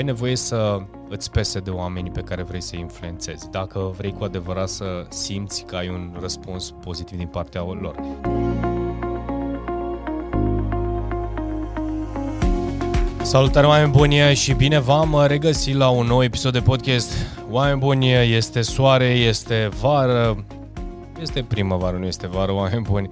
ai nevoie să îți pese de oamenii pe care vrei să influențezi, dacă vrei cu adevărat să simți că ai un răspuns pozitiv din partea lor. Salutare oameni buni și bine v-am regăsit la un nou episod de podcast. Oameni buni, este soare, este vară, este primăvară, nu este vară, oameni buni.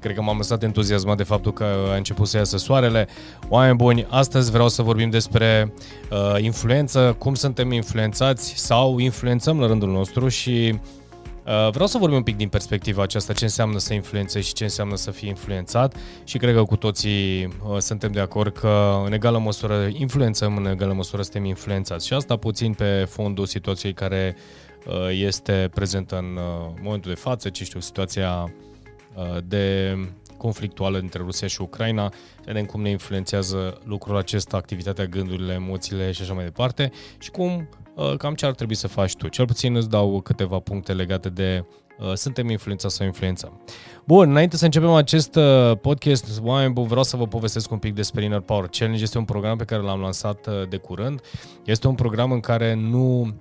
Cred că m-am lăsat entuziasmat de faptul că a început să iasă soarele. Oameni buni, astăzi vreau să vorbim despre uh, influență, cum suntem influențați sau influențăm la rândul nostru și Uh, vreau să vorbim un pic din perspectiva aceasta, ce înseamnă să influențezi și ce înseamnă să fii influențat și cred că cu toții uh, suntem de acord că în egală măsură influențăm, în egală măsură suntem influențați și asta puțin pe fondul situației care uh, este prezentă în momentul de față, ce știu, situația de conflictuală între Rusia și Ucraina, vedem cum ne influențează lucrul acesta, activitatea, gândurile, emoțiile și așa mai departe și cum Uh, cam ce ar trebui să faci tu. Cel puțin îți dau câteva puncte legate de uh, suntem influențați sau influențăm. Bun, înainte să începem acest uh, podcast, oameni buni, vreau să vă povestesc un pic despre Inner Power Challenge. Este un program pe care l-am lansat de curând. Este un program în care nu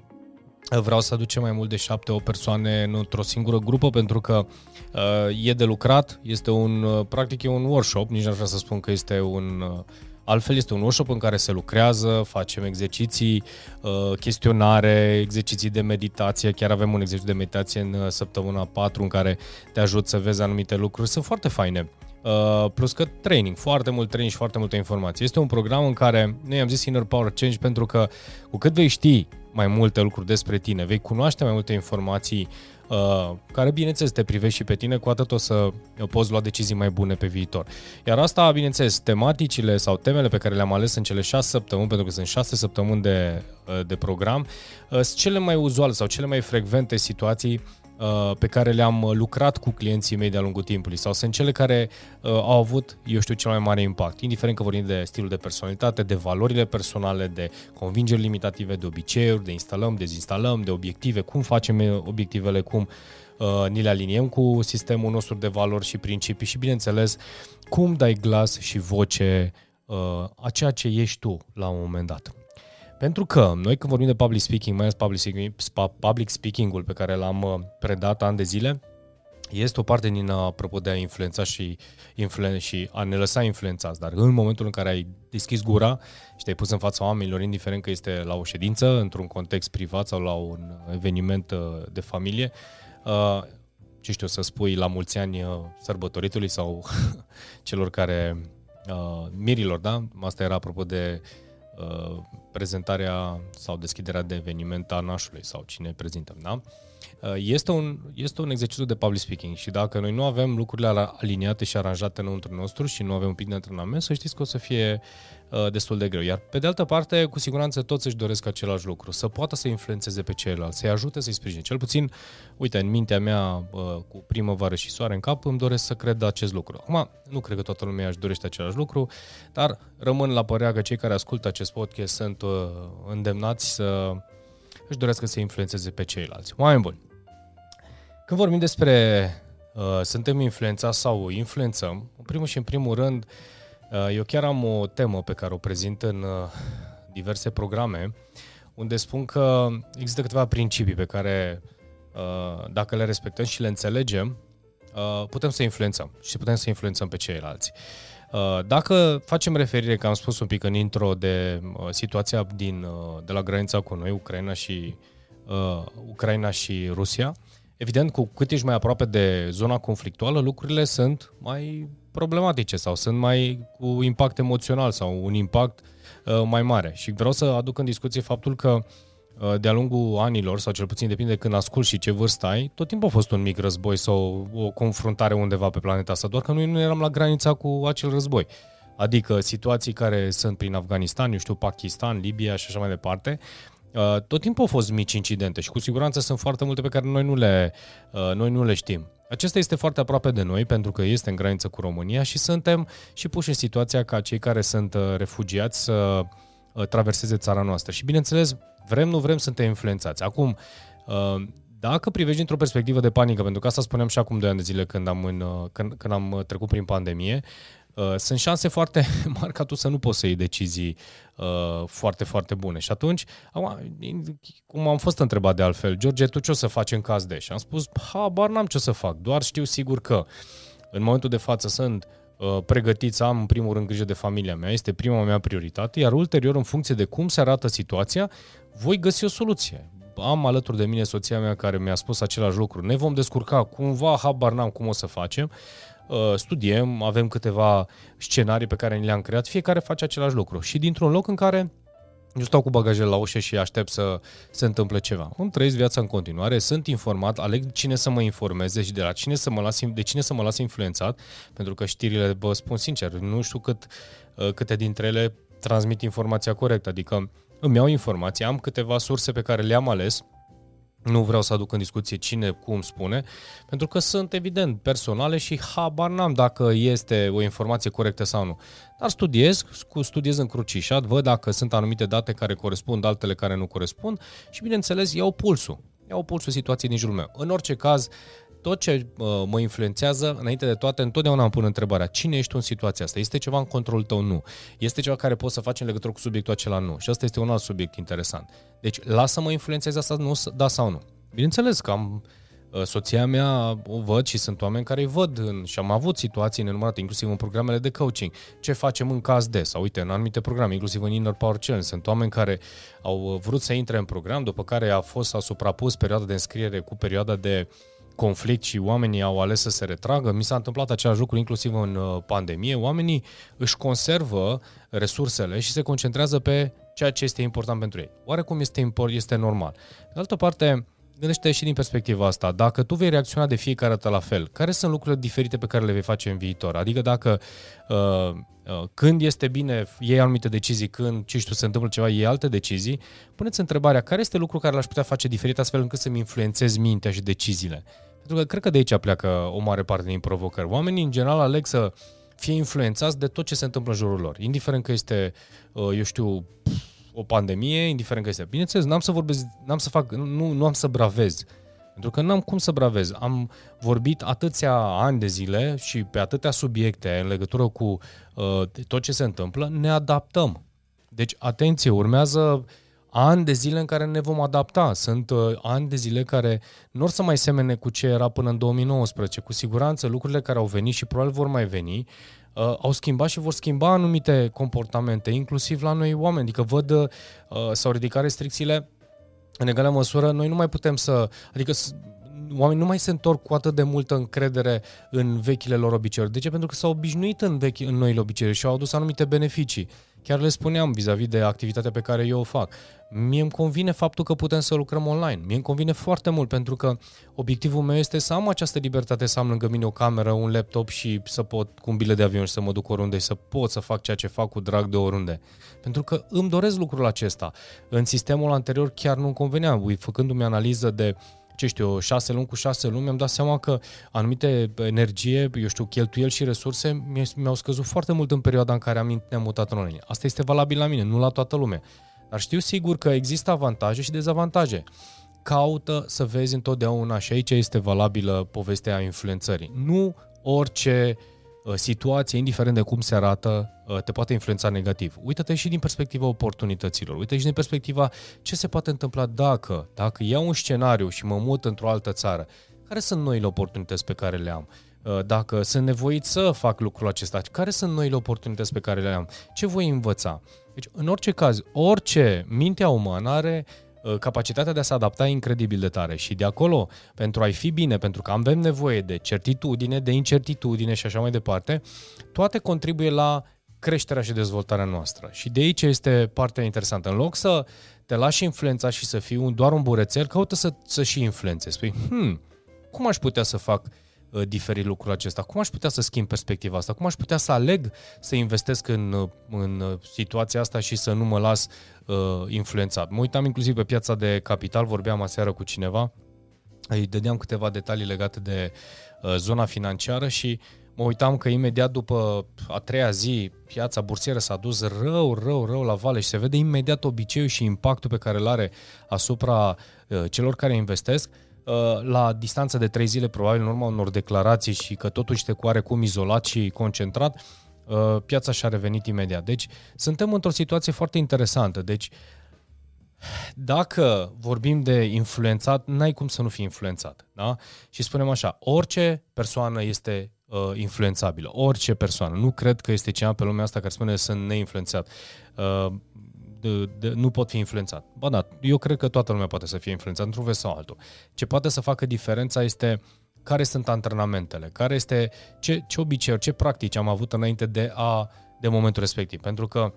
vreau să aducem mai mult de 7-8 persoane într-o singură grupă pentru că uh, e de lucrat, este un, uh, practic e un workshop, nici nu vrea să spun că este un uh, Altfel este un workshop în care se lucrează, facem exerciții, uh, chestionare, exerciții de meditație, chiar avem un exercițiu de meditație în uh, săptămâna 4 în care te ajut să vezi anumite lucruri, sunt foarte faine. Uh, plus că training, foarte mult training și foarte multă informație. Este un program în care noi am zis Inner Power Change pentru că cu cât vei ști mai multe lucruri despre tine, vei cunoaște mai multe informații uh, care, bineînțeles, te privești și pe tine, cu atât o să poți lua decizii mai bune pe viitor. Iar asta, bineînțeles, tematicile sau temele pe care le-am ales în cele șase săptămâni, pentru că sunt șase săptămâni de, uh, de program, uh, sunt cele mai uzuale sau cele mai frecvente situații Uh, pe care le-am lucrat cu clienții mei de-a lungul timpului sau sunt cele care uh, au avut, eu știu, cel mai mare impact, indiferent că vorbim de stilul de personalitate, de valorile personale, de convingeri limitative, de obiceiuri, de instalăm, dezinstalăm, de obiective, cum facem obiectivele, cum uh, ni le aliniem cu sistemul nostru de valori și principii și, bineînțeles, cum dai glas și voce uh, a ceea ce ești tu la un moment dat. Pentru că noi când vorbim de public speaking, mai ales public, speaking, public speaking-ul pe care l-am uh, predat ani de zile, este o parte din, uh, apropo de a influența și, influen- și a ne lăsa influențați, dar în momentul în care ai deschis gura și te-ai pus în fața oamenilor, indiferent că este la o ședință, într-un context privat sau la un eveniment uh, de familie, ce știu, să spui la mulți ani sărbătoritului sau celor care, mirilor, da? Asta era apropo de prezentarea sau deschiderea de eveniment a nașului sau cine prezintă, da? Uh, este un, este un exercițiu de public speaking și dacă noi nu avem lucrurile aliniate și aranjate înăuntru nostru și nu avem un pic de antrenament, să știți că o să fie uh, destul de greu. Iar pe de altă parte, cu siguranță toți își doresc același lucru, să poată să influențeze pe ceilalți, să-i ajute să-i sprijine. Cel puțin, uite, în mintea mea, uh, cu primăvară și soare în cap, îmi doresc să cred acest lucru. Acum, nu cred că toată lumea își dorește același lucru, dar rămân la părerea că cei care ascultă acest podcast sunt uh, îndemnați să își dorească să influențeze pe ceilalți. Oameni buni, când vorbim despre uh, suntem influențați sau influențăm, în primul și în primul rând, uh, eu chiar am o temă pe care o prezint în uh, diverse programe, unde spun că există câteva principii pe care, uh, dacă le respectăm și le înțelegem, uh, putem să influențăm și putem să influențăm pe ceilalți. Uh, dacă facem referire, că am spus un pic în intro, de uh, situația din, uh, de la granița cu noi, Ucraina și, uh, Ucraina și Rusia, Evident, cu cât ești mai aproape de zona conflictuală, lucrurile sunt mai problematice sau sunt mai cu impact emoțional sau un impact uh, mai mare. Și vreau să aduc în discuție faptul că uh, de-a lungul anilor, sau cel puțin depinde când ascult și ce vârstă ai, tot timpul a fost un mic război sau o confruntare undeva pe planeta asta, doar că noi nu eram la granița cu acel război. Adică situații care sunt prin Afganistan, eu știu, Pakistan, Libia și așa mai departe, Uh, tot timpul au fost mici incidente și cu siguranță sunt foarte multe pe care noi nu le, uh, noi nu le știm. Acesta este foarte aproape de noi pentru că este în graniță cu România și suntem și puși în situația ca cei care sunt uh, refugiați să traverseze țara noastră. Și bineînțeles, vrem, nu vrem, suntem influențați. Acum, dacă privești dintr-o perspectivă de panică, pentru că asta spuneam și acum 2 ani de zile când am, în, când, când am trecut prin pandemie, uh, sunt șanse foarte mari ca tu să nu poți să iei decizii uh, foarte, foarte bune. Și atunci, cum am fost întrebat de altfel, George, tu ce o să faci în caz de? Și am spus, habar n-am ce o să fac, doar știu sigur că în momentul de față sunt uh, pregătit să am în primul rând grijă de familia mea, este prima mea prioritate, iar ulterior, în funcție de cum se arată situația, voi găsi o soluție am alături de mine soția mea care mi-a spus același lucru. Ne vom descurca cumva, habar n-am cum o să facem. Uh, studiem, avem câteva scenarii pe care ni le-am creat, fiecare face același lucru. Și dintr-un loc în care eu stau cu bagajele la ușă și aștept să se întâmple ceva. Îmi trăiesc viața în continuare, sunt informat, aleg cine să mă informeze și de la cine să mă las, de cine să mă las influențat, pentru că știrile, vă spun sincer, nu știu cât, uh, câte dintre ele transmit informația corectă, adică îmi iau informații, am câteva surse pe care le-am ales, nu vreau să aduc în discuție cine cum spune, pentru că sunt evident personale și habar n-am dacă este o informație corectă sau nu. Dar studiez, studiez încrucișat, văd dacă sunt anumite date care corespund, altele care nu corespund și bineînțeles iau pulsul. Iau pulsul situației din jurul meu. În orice caz, tot ce uh, mă influențează, înainte de toate, întotdeauna îmi pun întrebarea, cine ești tu în situația asta? Este ceva în controlul tău? Nu. Este ceva care poți să faci în legătură cu subiectul acela? Nu. Și asta este un alt subiect interesant. Deci, lasă-mă influențeze asta, nu, da sau nu. Bineînțeles că am uh, soția mea o văd și sunt oameni care îi văd în, și am avut situații nenumărate, inclusiv în programele de coaching. Ce facem în caz de, sau uite, în anumite programe, inclusiv în Inner Power Challenge, sunt oameni care au uh, vrut să intre în program, după care a fost, s-a suprapus perioada de înscriere cu perioada de uh, conflict și oamenii au ales să se retragă. Mi s-a întâmplat același lucru inclusiv în uh, pandemie. Oamenii își conservă resursele și se concentrează pe ceea ce este important pentru ei. Oarecum este, import, este normal. De altă parte, gândește și din perspectiva asta. Dacă tu vei reacționa de fiecare dată la fel, care sunt lucrurile diferite pe care le vei face în viitor? Adică dacă uh, uh, când este bine, iei anumite decizii, când, ce știu, se întâmplă ceva, iei alte decizii, puneți întrebarea care este lucru care l-aș putea face diferit astfel încât să-mi influențez mintea și deciziile. Pentru că cred că de aici pleacă o mare parte din provocări. Oamenii, în general, aleg să fie influențați de tot ce se întâmplă în jurul lor. Indiferent că este, uh, eu știu, o pandemie, indiferent că este. Bineînțeles, n-am să vorbesc, n-am să fac, nu, nu am să bravez. Pentru că n-am cum să bravez. Am vorbit atâția ani de zile și pe atâtea subiecte în legătură cu uh, tot ce se întâmplă, ne adaptăm. Deci, atenție, urmează uh, ani de zile în care ne vom adapta. Sunt uh, ani de zile care nu or să mai semene cu ce era până în 2019. Cu siguranță lucrurile care au venit și probabil vor mai veni uh, au schimbat și vor schimba anumite comportamente, inclusiv la noi oameni. Adică văd, uh, s-au ridicat restricțiile în egală măsură, noi nu mai putem să... Adică oamenii nu mai se întorc cu atât de multă încredere în vechile lor obiceiuri. De ce? Pentru că s-au obișnuit în, vechi, în noile obiceiuri și au adus anumite beneficii. Chiar le spuneam vis-a-vis de activitatea pe care eu o fac. Mie îmi convine faptul că putem să lucrăm online. Mie îmi convine foarte mult pentru că obiectivul meu este să am această libertate să am lângă mine o cameră, un laptop și să pot cu un bilet de avion și să mă duc oriunde și să pot să fac ceea ce fac cu drag de oriunde. Pentru că îmi doresc lucrul acesta. În sistemul anterior chiar nu-mi convenea. Făcându-mi analiză de ce știu eu, șase luni cu șase luni, mi-am dat seama că anumite energie, eu știu, cheltuieli și resurse mi-au scăzut foarte mult în perioada în care am, ne-am mutat în online. Asta este valabil la mine, nu la toată lumea. Dar știu sigur că există avantaje și dezavantaje. Caută să vezi întotdeauna și aici este valabilă povestea influențării. Nu orice uh, situație, indiferent de cum se arată, uh, te poate influența negativ. Uită-te și din perspectiva oportunităților, uită și din perspectiva ce se poate întâmpla dacă, dacă iau un scenariu și mă mut într-o altă țară, care sunt noile oportunități pe care le am? Uh, dacă sunt nevoit să fac lucrul acesta, care sunt noile oportunități pe care le am? Ce voi învăța? Deci, în orice caz, orice mintea umană are uh, capacitatea de a se adapta incredibil de tare și de acolo, pentru a-i fi bine, pentru că avem nevoie de certitudine, de incertitudine și așa mai departe, toate contribuie la creșterea și dezvoltarea noastră. Și de aici este partea interesantă. În loc să te lași influența și să fii un, doar un burețel, caută să, să și influențezi. Spui, hmm, cum aș putea să fac uh, Uh, diferit lucrul acesta? Cum aș putea să schimb perspectiva asta? Cum aș putea să aleg să investesc în, uh, în uh, situația asta și să nu mă las uh, influențat? Mă uitam inclusiv pe piața de capital, vorbeam aseară cu cineva, îi dădeam câteva detalii legate de uh, zona financiară și mă uitam că imediat după a treia zi piața bursieră s-a dus rău, rău, rău la vale și se vede imediat obiceiul și impactul pe care îl are asupra uh, celor care investesc. Uh, Uh, la distanță de trei zile, probabil în urma unor declarații și că totuși te cu cum izolat și concentrat, uh, piața și-a revenit imediat. Deci suntem într-o situație foarte interesantă. Deci dacă vorbim de influențat, n-ai cum să nu fii influențat. Da? Și spunem așa, orice persoană este uh, influențabilă. Orice persoană. Nu cred că este cineva pe lumea asta care spune sunt neinfluențat. Uh, de, de, nu pot fi influențat. Ba da, eu cred că toată lumea poate să fie influențat într-un fel sau altul. Ce poate să facă diferența este care sunt antrenamentele, care este ce, ce obiceiuri, ce practici am avut înainte de a de momentul respectiv. Pentru că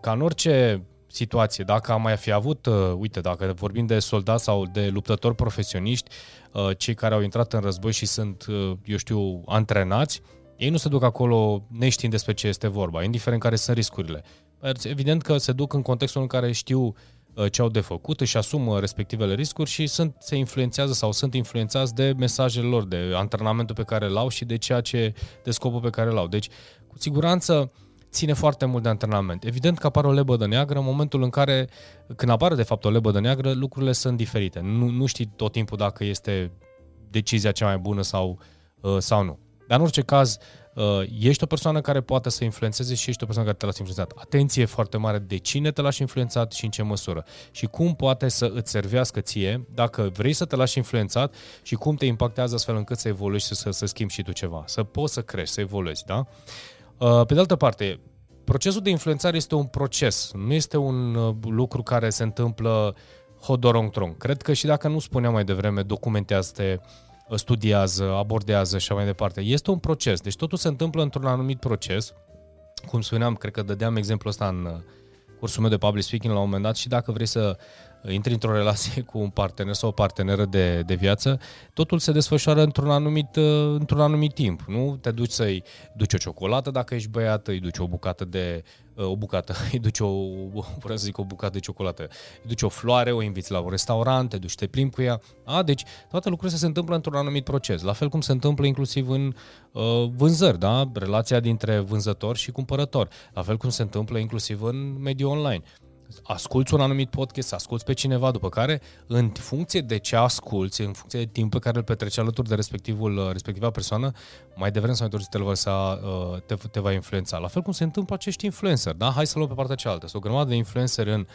ca în orice situație, dacă am mai fi avut, uh, uite, dacă vorbim de soldați sau de luptători profesioniști, uh, cei care au intrat în război și sunt, uh, eu știu, antrenați, ei nu se duc acolo neștiind despre ce este vorba, indiferent care sunt riscurile. Evident că se duc în contextul în care știu uh, ce au de făcut, își asumă respectivele riscuri și sunt, se influențează sau sunt influențați de mesajele lor, de antrenamentul pe care îl au și de ceea ce, de scopul pe care îl au. Deci, cu siguranță, ține foarte mult de antrenament. Evident că apare o lebădă neagră în momentul în care, când apare de fapt o lebădă neagră, lucrurile sunt diferite. Nu, nu știi tot timpul dacă este decizia cea mai bună sau, uh, sau nu. Dar în orice caz, uh, ești o persoană care poate să influențeze și ești o persoană care te lasă influențat. Atenție foarte mare de cine te lași influențat și în ce măsură. Și cum poate să îți servească ție dacă vrei să te lași influențat și cum te impactează astfel încât să evoluezi și să, să schimbi și tu ceva. Să poți să crești, să evoluezi, da? Uh, pe de altă parte, procesul de influențare este un proces, nu este un uh, lucru care se întâmplă hodorong Cred că și dacă nu spuneam mai devreme, documentează-te, studiază, abordează și așa mai departe. Este un proces, deci totul se întâmplă într-un anumit proces. Cum spuneam, cred că dădeam exemplul ăsta în uh, cursul meu de public speaking la un moment dat și dacă vrei să intri într-o relație cu un partener sau o parteneră de, de viață, totul se desfășoară într-un anumit, uh, într-un anumit timp. Nu te duci să-i duci o ciocolată dacă ești băiat, îi duci o bucată de uh, o bucată, îi duci o, vreau să zic o bucată de ciocolată, îi duci o floare, o inviți la un restaurant, te duci, te plimbi cu ea. A, deci toate lucrurile se întâmplă într-un anumit proces, la fel cum se întâmplă inclusiv în uh, vânzări, da? relația dintre vânzător și cumpărător, la fel cum se întâmplă inclusiv în mediul online asculți un anumit podcast, asculți pe cineva, după care, în funcție de ce asculți, în funcție de timp pe care îl petreci alături de respectivul, uh, respectiva persoană, mai devreme sau mai târziu te, va, uh, te, te va influența. La fel cum se întâmplă acești influencer, da? Hai să luăm pe partea cealaltă. Sunt o grămadă de influencer în,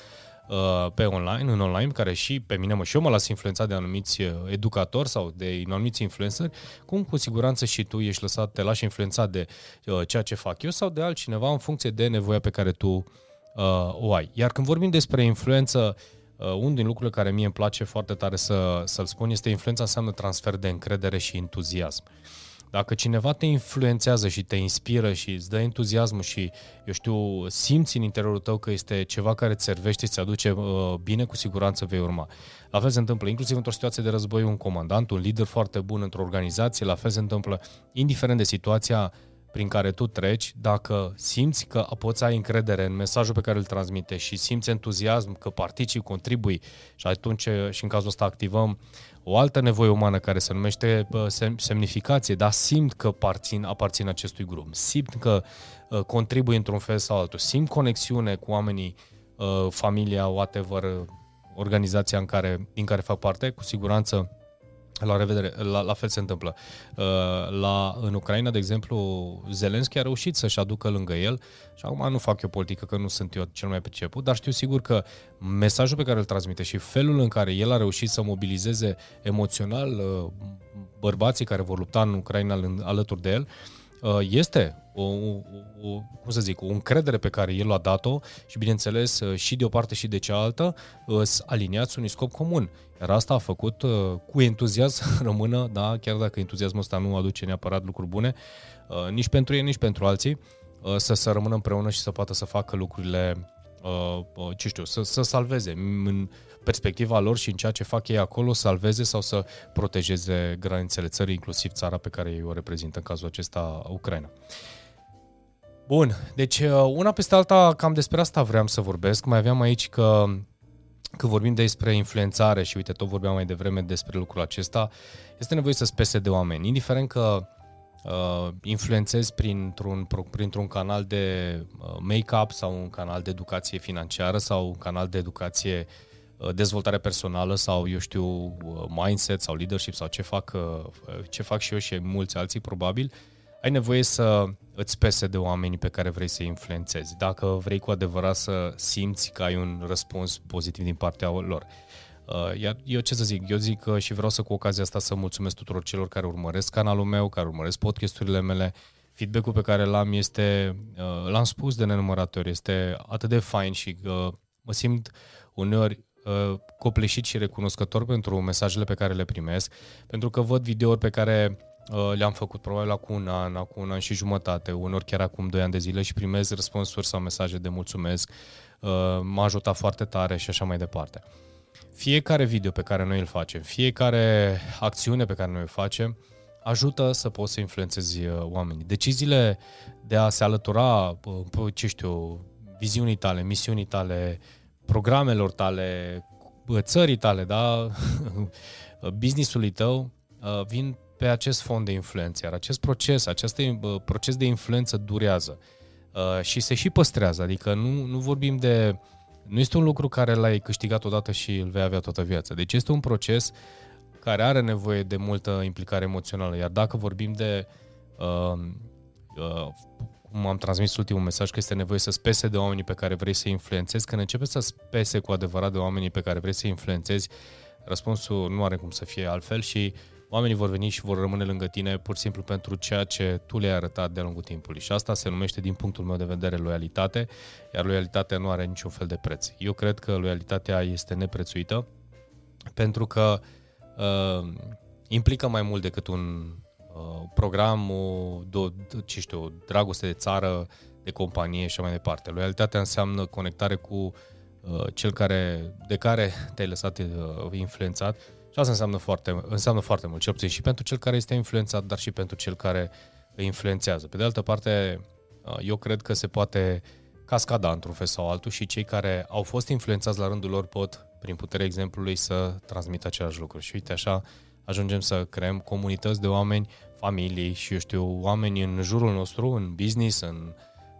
uh, pe online, în online, care și pe mine mă și eu mă las influențat de anumiți educatori sau de anumiți influenceri, cum cu siguranță și tu ești lăsat, te lași influențat de ceea ce fac eu sau de altcineva în funcție de nevoia pe care tu uh, o ai. Iar când vorbim despre influență, uh, unul din lucrurile care mie îmi place foarte tare să, să-l spun este influența înseamnă transfer de încredere și entuziasm. Dacă cineva te influențează și te inspiră și îți dă entuziasmul și, eu știu, simți în interiorul tău că este ceva care îți servește, îți aduce uh, bine, cu siguranță vei urma. La fel se întâmplă, inclusiv într-o situație de război, un comandant, un lider foarte bun într-o organizație, la fel se întâmplă, indiferent de situația prin care tu treci, dacă simți că poți ai încredere în mesajul pe care îl transmite și simți entuziasm că participi, contribui și atunci și în cazul ăsta activăm o altă nevoie umană care se numește semnificație, dar simt că aparțin, aparțin acestui grup, simt că uh, contribui într-un fel sau altul, simt conexiune cu oamenii, uh, familia, whatever, organizația în care, din care fac parte, cu siguranță la revedere, la, la fel se întâmplă. Uh, la, în Ucraina, de exemplu, Zelenski a reușit să-și aducă lângă el, și acum nu fac eu politică, că nu sunt eu cel mai priceput, dar știu sigur că mesajul pe care îl transmite și felul în care el a reușit să mobilizeze emoțional uh, bărbații care vor lupta în Ucraina alături de el, uh, este o, o, o, cum să zic, o încredere pe care el a dat-o și, bineînțeles, și de o parte și de cealaltă, aliniați unui scop comun. Iar asta a făcut uh, cu entuziasm rămână, da, chiar dacă entuziasmul ăsta nu aduce neapărat lucruri bune, uh, nici pentru ei, nici pentru alții, uh, să, să rămână împreună și să poată să facă lucrurile, ce știu, să, să salveze în perspectiva lor și în ceea ce fac ei acolo, salveze sau să protejeze granițele țării, inclusiv țara pe care ei o reprezintă, în cazul acesta Ucraina. Bun, deci una peste alta, cam despre asta vreau să vorbesc. Mai aveam aici că când vorbim despre influențare și uite, tot vorbeam mai devreme despre lucrul acesta, este nevoie să spese de oameni, indiferent că uh, influențezi printr-un, printr-un canal de uh, make-up sau un canal de educație financiară sau un canal de educație uh, dezvoltare personală sau, eu știu, uh, mindset sau leadership sau ce fac, uh, ce fac și eu și mulți alții probabil, ai nevoie să îți pese de oamenii pe care vrei să influențezi, dacă vrei cu adevărat să simți că ai un răspuns pozitiv din partea lor. Uh, iar eu ce să zic, eu zic și vreau să cu ocazia asta să mulțumesc tuturor celor care urmăresc canalul meu, care urmăresc podcasturile mele, feedback-ul pe care l-am este, uh, l-am spus de nenumărate ori, este atât de fain și uh, mă simt uneori copleșit și recunoscător pentru mesajele pe care le primesc, pentru că văd videouri pe care le-am făcut probabil acum un an, acum un an și jumătate, unor chiar acum doi ani de zile și primez răspunsuri sau mesaje de mulțumesc, m-a ajutat foarte tare și așa mai departe fiecare video pe care noi îl facem, fiecare acțiune pe care noi o facem, ajută să poți să influențezi uh, oamenii. Deciziile de a se alătura, uh, ce știu, viziunii tale, misiunii tale, programelor tale, țării tale, da? business-ului tău, uh, vin pe acest fond de influență. Iar acest proces, acest proces de influență durează și se și păstrează. Adică nu, nu vorbim de nu este un lucru care l-ai câștigat odată și îl vei avea toată viața. Deci este un proces care are nevoie de multă implicare emoțională. Iar dacă vorbim de, uh, uh, cum am transmis ultimul mesaj, că este nevoie să spese de oamenii pe care vrei să influențezi, când începe să spese cu adevărat de oamenii pe care vrei să influențezi, răspunsul nu are cum să fie altfel și oamenii vor veni și vor rămâne lângă tine pur și simplu pentru ceea ce tu le-ai arătat de-a lungul timpului. Și asta se numește, din punctul meu de vedere, loialitate, iar loialitatea nu are niciun fel de preț. Eu cred că loialitatea este neprețuită pentru că uh, implică mai mult decât un uh, program, o, do, ce știu, o dragoste de țară, de companie și așa mai departe. Loialitatea înseamnă conectare cu uh, cel care, de care te-ai lăsat uh, influențat și asta înseamnă foarte, înseamnă foarte mult, cel puțin și pentru cel care este influențat, dar și pentru cel care îi influențează. Pe de altă parte, eu cred că se poate cascada într-un fel sau altul și cei care au fost influențați la rândul lor pot, prin puterea exemplului, să transmită același lucru. Și uite așa, ajungem să creăm comunități de oameni, familii și, eu știu, oameni în jurul nostru, în business, în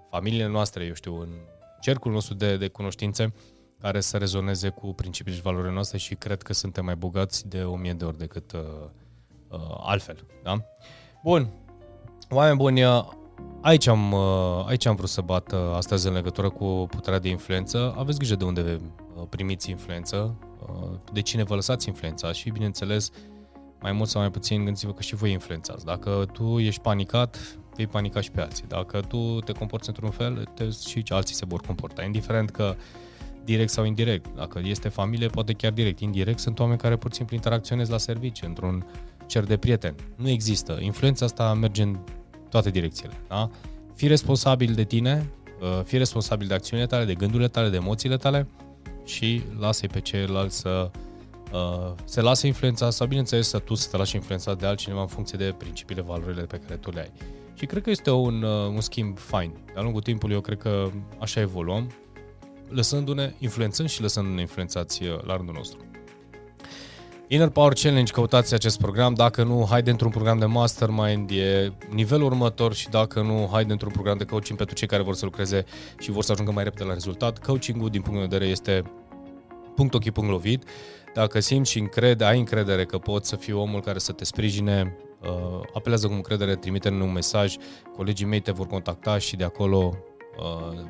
familiile noastre, eu știu, în cercul nostru de, de cunoștințe, care să rezoneze cu principiile și valorile noastre și cred că suntem mai bogați de o mie de ori decât uh, uh, altfel. Da? Bun, oameni buni, uh, aici am, uh, aici am vrut să bat uh, astăzi în legătură cu puterea de influență. Aveți grijă de unde uh, primiți influență, uh, de cine vă lăsați influența și, bineînțeles, mai mult sau mai puțin gândiți-vă că și voi influențați. Dacă tu ești panicat, vei panica și pe alții. Dacă tu te comporți într-un fel, te, și alții se vor comporta. Indiferent că direct sau indirect. Dacă este familie, poate chiar direct. Indirect sunt oameni care pur și simplu interacționez la serviciu, într-un cer de prieteni. Nu există. Influența asta merge în toate direcțiile. Da? Fii responsabil de tine, uh, fii responsabil de acțiunile tale, de gândurile tale, de emoțiile tale și lasă-i pe ceilalți să uh, se lasă influența sau bineînțeles să tu să te lași influențat de altcineva în funcție de principiile, valorile pe care tu le ai. Și cred că este un, uh, un schimb fain. De-a lungul timpului eu cred că așa evoluăm lăsându-ne, influențând și lăsându-ne influențați uh, la rândul nostru. Inner Power Challenge, căutați acest program, dacă nu, hai într-un program de mastermind, e nivelul următor și dacă nu, hai într-un program de coaching pentru cei care vor să lucreze și vor să ajungă mai repede la rezultat. Coaching-ul, din punct de vedere, este punct ochii, punct lovit. Dacă simți și încrede, ai încredere că poți să fii omul care să te sprijine, uh, apelează cu încredere, trimite un mesaj, colegii mei te vor contacta și de acolo Uh,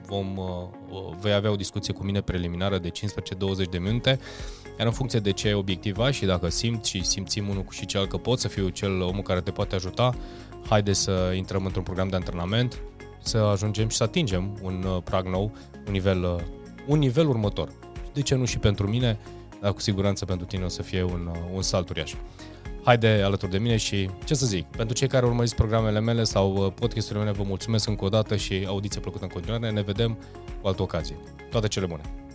vom, uh, vei avea o discuție cu mine preliminară de 15-20 de minute, iar în funcție de ce ai obiectiva și dacă simți și simțim unul cu și celălalt că pot să fiu cel omul care te poate ajuta, haide să intrăm într-un program de antrenament, să ajungem și să atingem un uh, prag nou, un nivel, un nivel următor. De ce nu și pentru mine, dar cu siguranță pentru tine o să fie un, un salt uriaș haide alături de mine și ce să zic, pentru cei care urmăriți programele mele sau uh, podcasturile mele, vă mulțumesc încă o dată și audiție plăcută în continuare. Ne vedem cu altă ocazie. Toate cele bune!